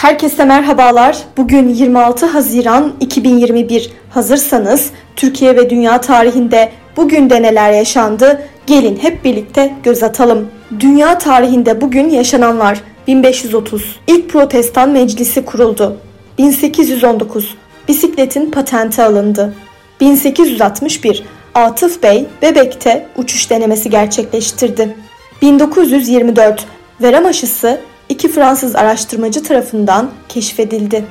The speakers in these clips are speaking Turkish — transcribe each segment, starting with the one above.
Herkese merhabalar. Bugün 26 Haziran 2021. Hazırsanız Türkiye ve dünya tarihinde bugün de neler yaşandı? Gelin hep birlikte göz atalım. Dünya tarihinde bugün yaşananlar 1530 İlk Protestan Meclisi kuruldu. 1819 Bisikletin patenti alındı. 1861 Atıf Bey Bebek'te uçuş denemesi gerçekleştirdi. 1924 Verem aşısı iki Fransız araştırmacı tarafından keşfedildi.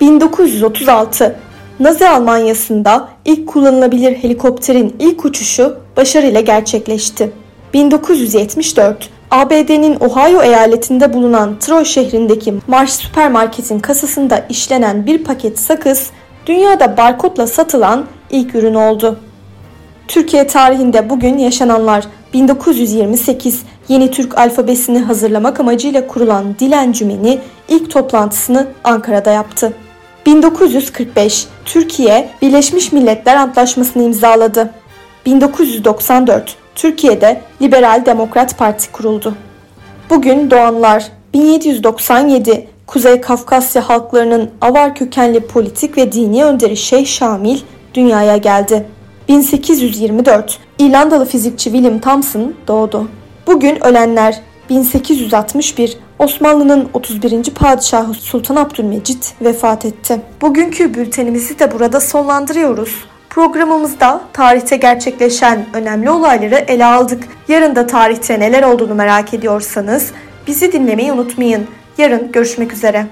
1936 Nazi Almanyası'nda ilk kullanılabilir helikopterin ilk uçuşu başarıyla gerçekleşti. 1974 ABD'nin Ohio eyaletinde bulunan Troy şehrindeki Marsh süpermarketin kasasında işlenen bir paket sakız dünyada barkodla satılan ilk ürün oldu. Türkiye tarihinde bugün yaşananlar 1928 Yeni Türk alfabesini hazırlamak amacıyla kurulan Dil Encümeni ilk toplantısını Ankara'da yaptı. 1945 Türkiye Birleşmiş Milletler Antlaşması'nı imzaladı. 1994 Türkiye'de Liberal Demokrat Parti kuruldu. Bugün doğanlar 1797 Kuzey Kafkasya halklarının Avar kökenli politik ve dini önderi Şeyh Şamil dünyaya geldi. 1824 İrlandalı fizikçi William Thomson doğdu. Bugün ölenler 1861 Osmanlı'nın 31. padişahı Sultan Abdülmecit vefat etti. Bugünkü bültenimizi de burada sonlandırıyoruz. Programımızda tarihte gerçekleşen önemli olayları ele aldık. Yarın da tarihte neler olduğunu merak ediyorsanız bizi dinlemeyi unutmayın. Yarın görüşmek üzere.